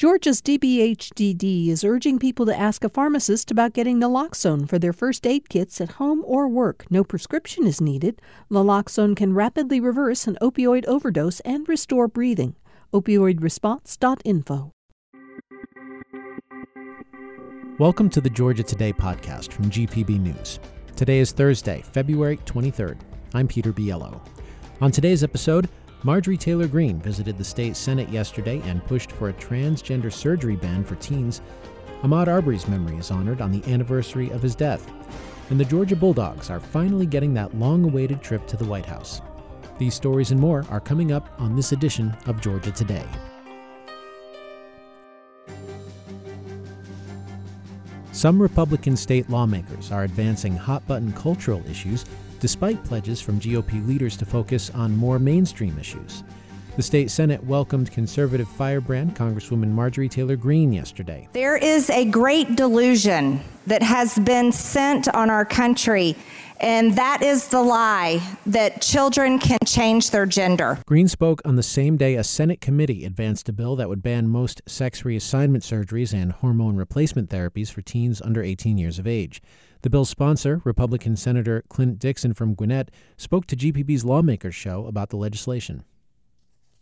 Georgia's DBHDD is urging people to ask a pharmacist about getting naloxone for their first aid kits at home or work. No prescription is needed. Naloxone can rapidly reverse an opioid overdose and restore breathing. Opioidresponse.info. Welcome to the Georgia Today podcast from GPB News. Today is Thursday, February 23rd. I'm Peter Biello. On today's episode, Marjorie Taylor Greene visited the state Senate yesterday and pushed for a transgender surgery ban for teens. Ahmaud Arbery's memory is honored on the anniversary of his death. And the Georgia Bulldogs are finally getting that long awaited trip to the White House. These stories and more are coming up on this edition of Georgia Today. Some Republican state lawmakers are advancing hot button cultural issues despite pledges from GOP leaders to focus on more mainstream issues. The state Senate welcomed conservative firebrand Congresswoman Marjorie Taylor Greene yesterday. There is a great delusion that has been sent on our country, and that is the lie that children can change their gender. Greene spoke on the same day a Senate committee advanced a bill that would ban most sex reassignment surgeries and hormone replacement therapies for teens under 18 years of age. The bill's sponsor, Republican Senator Clint Dixon from Gwinnett, spoke to GPB's Lawmakers Show about the legislation.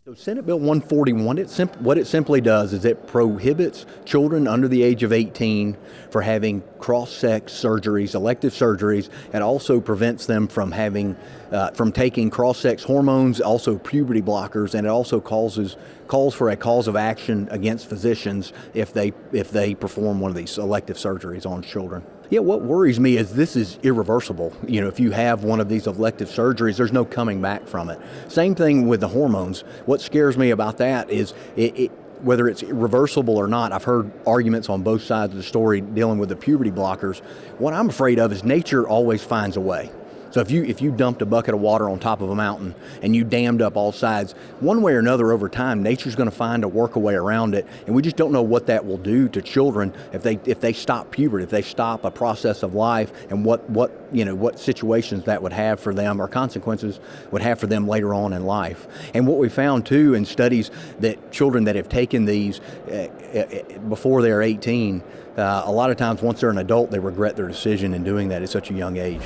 So Senate Bill 141, it simp- what it simply does is it prohibits children under the age of 18 for having cross-sex surgeries, elective surgeries, and also prevents them from having, uh, from taking cross-sex hormones, also puberty blockers, and it also causes calls for a cause of action against physicians if they if they perform one of these elective surgeries on children. Yeah, what worries me is this is irreversible. You know, if you have one of these elective surgeries, there's no coming back from it. Same thing with the hormones. What scares me about that is it, it whether it's reversible or not, I've heard arguments on both sides of the story dealing with the puberty blockers. What I'm afraid of is nature always finds a way. So if you if you dumped a bucket of water on top of a mountain and you dammed up all sides, one way or another over time, nature's going to find a work a around it, and we just don't know what that will do to children if they if they stop puberty, if they stop a process of life, and what what you know what situations that would have for them or consequences would have for them later on in life. And what we found too in studies that children that have taken these uh, uh, before they're 18, uh, a lot of times once they're an adult, they regret their decision in doing that at such a young age.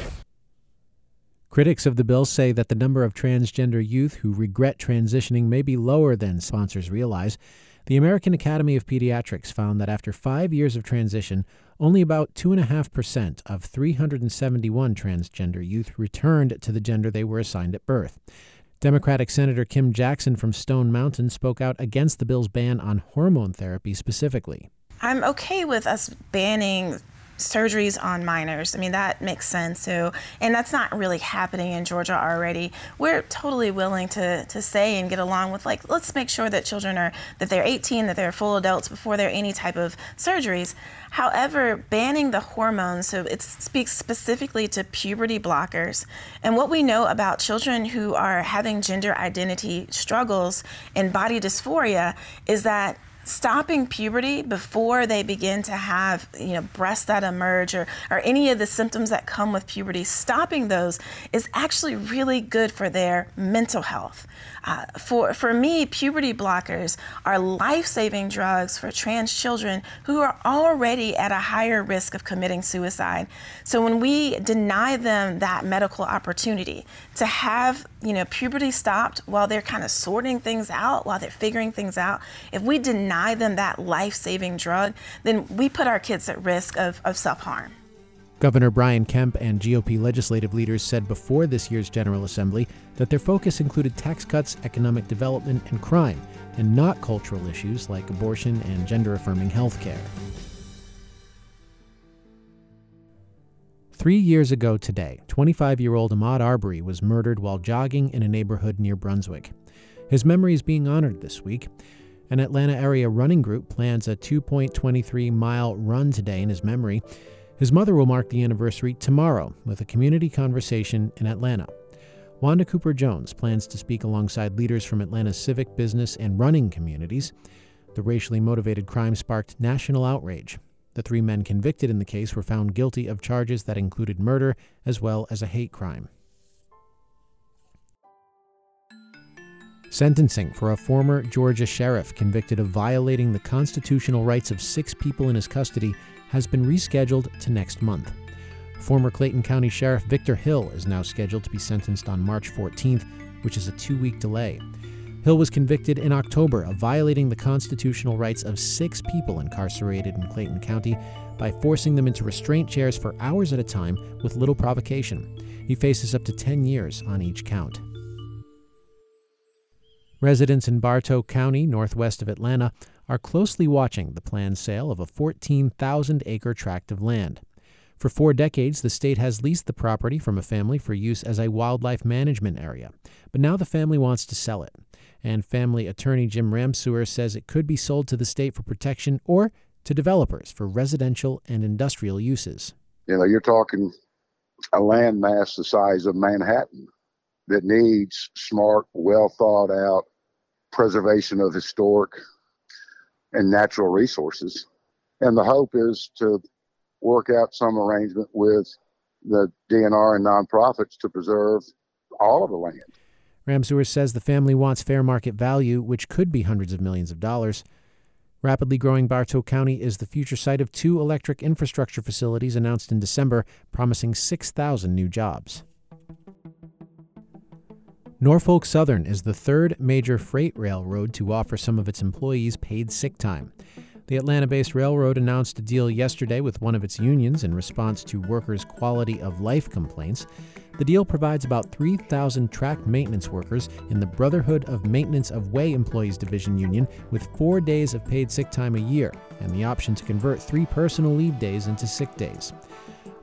Critics of the bill say that the number of transgender youth who regret transitioning may be lower than sponsors realize. The American Academy of Pediatrics found that after five years of transition, only about 2.5% of 371 transgender youth returned to the gender they were assigned at birth. Democratic Senator Kim Jackson from Stone Mountain spoke out against the bill's ban on hormone therapy specifically. I'm okay with us banning surgeries on minors. I mean, that makes sense. So, and that's not really happening in Georgia already. We're totally willing to, to say and get along with like, let's make sure that children are, that they're 18, that they're full adults before there are any type of surgeries. However, banning the hormones, so it speaks specifically to puberty blockers. And what we know about children who are having gender identity struggles and body dysphoria is that stopping puberty before they begin to have you know breasts that emerge or, or any of the symptoms that come with puberty stopping those is actually really good for their mental health. Uh, for, for me puberty blockers are life-saving drugs for trans children who are already at a higher risk of committing suicide. So when we deny them that medical opportunity to have you know puberty stopped while they're kind of sorting things out while they're figuring things out if we deny deny them that life saving drug, then we put our kids at risk of, of self harm. Governor Brian Kemp and GOP legislative leaders said before this year's General Assembly that their focus included tax cuts, economic development, and crime, and not cultural issues like abortion and gender affirming health care. Three years ago today, 25 year old Ahmaud Arbery was murdered while jogging in a neighborhood near Brunswick. His memory is being honored this week. An Atlanta area running group plans a 2.23 mile run today in his memory. His mother will mark the anniversary tomorrow with a community conversation in Atlanta. Wanda Cooper Jones plans to speak alongside leaders from Atlanta's civic, business, and running communities. The racially motivated crime sparked national outrage. The three men convicted in the case were found guilty of charges that included murder as well as a hate crime. Sentencing for a former Georgia sheriff convicted of violating the constitutional rights of six people in his custody has been rescheduled to next month. Former Clayton County Sheriff Victor Hill is now scheduled to be sentenced on March 14th, which is a two week delay. Hill was convicted in October of violating the constitutional rights of six people incarcerated in Clayton County by forcing them into restraint chairs for hours at a time with little provocation. He faces up to 10 years on each count. Residents in Bartow County, northwest of Atlanta, are closely watching the planned sale of a 14,000 acre tract of land. For four decades, the state has leased the property from a family for use as a wildlife management area, but now the family wants to sell it. And family attorney Jim Ramsewer says it could be sold to the state for protection or to developers for residential and industrial uses. You know, you're talking a land mass the size of Manhattan that needs smart, well thought out preservation of historic and natural resources. And the hope is to work out some arrangement with the DNR and nonprofits to preserve all of the land. Ramsewer says the family wants fair market value, which could be hundreds of millions of dollars. Rapidly growing Bartow County is the future site of two electric infrastructure facilities announced in December, promising 6,000 new jobs. Norfolk Southern is the third major freight railroad to offer some of its employees paid sick time. The Atlanta based railroad announced a deal yesterday with one of its unions in response to workers' quality of life complaints. The deal provides about 3,000 track maintenance workers in the Brotherhood of Maintenance of Way Employees Division Union with four days of paid sick time a year and the option to convert three personal leave days into sick days.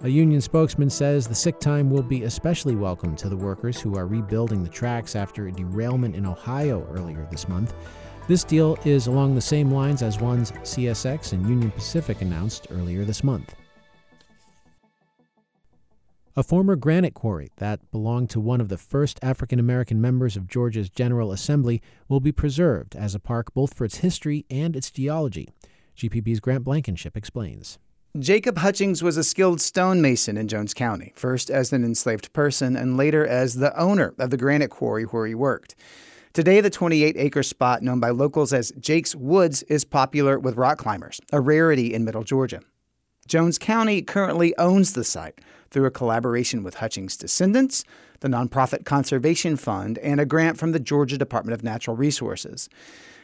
A union spokesman says the sick time will be especially welcome to the workers who are rebuilding the tracks after a derailment in Ohio earlier this month. This deal is along the same lines as ones CSX and Union Pacific announced earlier this month. A former granite quarry that belonged to one of the first African American members of Georgia's General Assembly will be preserved as a park both for its history and its geology. GPB's Grant Blankenship explains. Jacob Hutchings was a skilled stonemason in Jones County, first as an enslaved person and later as the owner of the granite quarry where he worked. Today, the 28 acre spot known by locals as Jake's Woods is popular with rock climbers, a rarity in Middle Georgia. Jones County currently owns the site through a collaboration with Hutchings' descendants, the nonprofit Conservation Fund, and a grant from the Georgia Department of Natural Resources.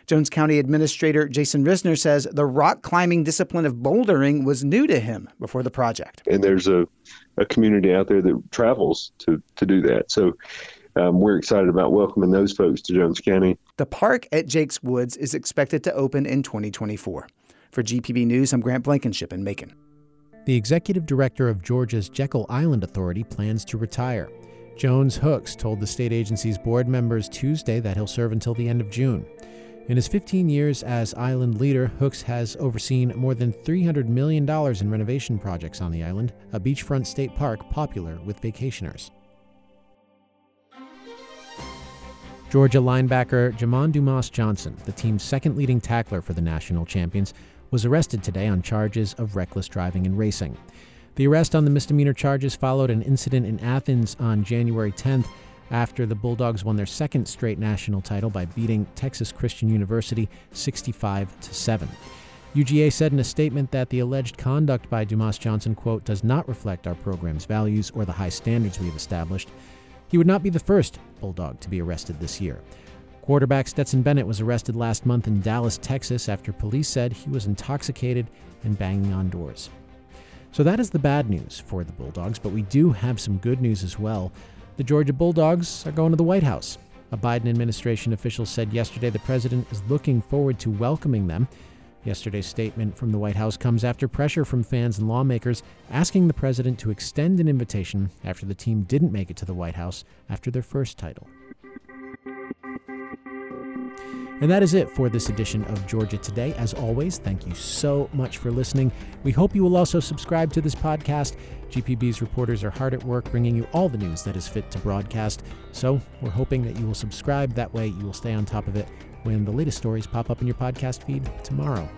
Jones County Administrator Jason Risner says the rock climbing discipline of bouldering was new to him before the project. And there's a, a community out there that travels to, to do that. So um, we're excited about welcoming those folks to Jones County. The park at Jake's Woods is expected to open in 2024. For GPB News, I'm Grant Blankenship in Macon. The executive director of Georgia's Jekyll Island Authority plans to retire. Jones Hooks told the state agency's board members Tuesday that he'll serve until the end of June. In his 15 years as island leader, Hooks has overseen more than $300 million in renovation projects on the island, a beachfront state park popular with vacationers. Georgia linebacker Jamon Dumas Johnson, the team's second leading tackler for the national champions, was arrested today on charges of reckless driving and racing. The arrest on the misdemeanor charges followed an incident in Athens on January 10th after the Bulldogs won their second straight national title by beating Texas Christian University 65 to 7. UGA said in a statement that the alleged conduct by Dumas Johnson, quote, does not reflect our program's values or the high standards we have established. He would not be the first Bulldog to be arrested this year. Quarterback Stetson Bennett was arrested last month in Dallas, Texas, after police said he was intoxicated and banging on doors. So that is the bad news for the Bulldogs, but we do have some good news as well. The Georgia Bulldogs are going to the White House. A Biden administration official said yesterday the president is looking forward to welcoming them. Yesterday's statement from the White House comes after pressure from fans and lawmakers asking the president to extend an invitation after the team didn't make it to the White House after their first title. And that is it for this edition of Georgia Today. As always, thank you so much for listening. We hope you will also subscribe to this podcast. GPB's reporters are hard at work bringing you all the news that is fit to broadcast. So we're hoping that you will subscribe. That way, you will stay on top of it when the latest stories pop up in your podcast feed tomorrow.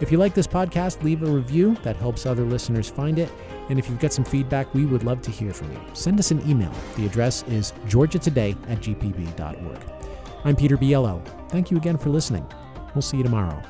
If you like this podcast, leave a review. That helps other listeners find it. And if you've got some feedback, we would love to hear from you. Send us an email. The address is georgiatoday at gpb.org. I'm Peter Biello. Thank you again for listening. We'll see you tomorrow.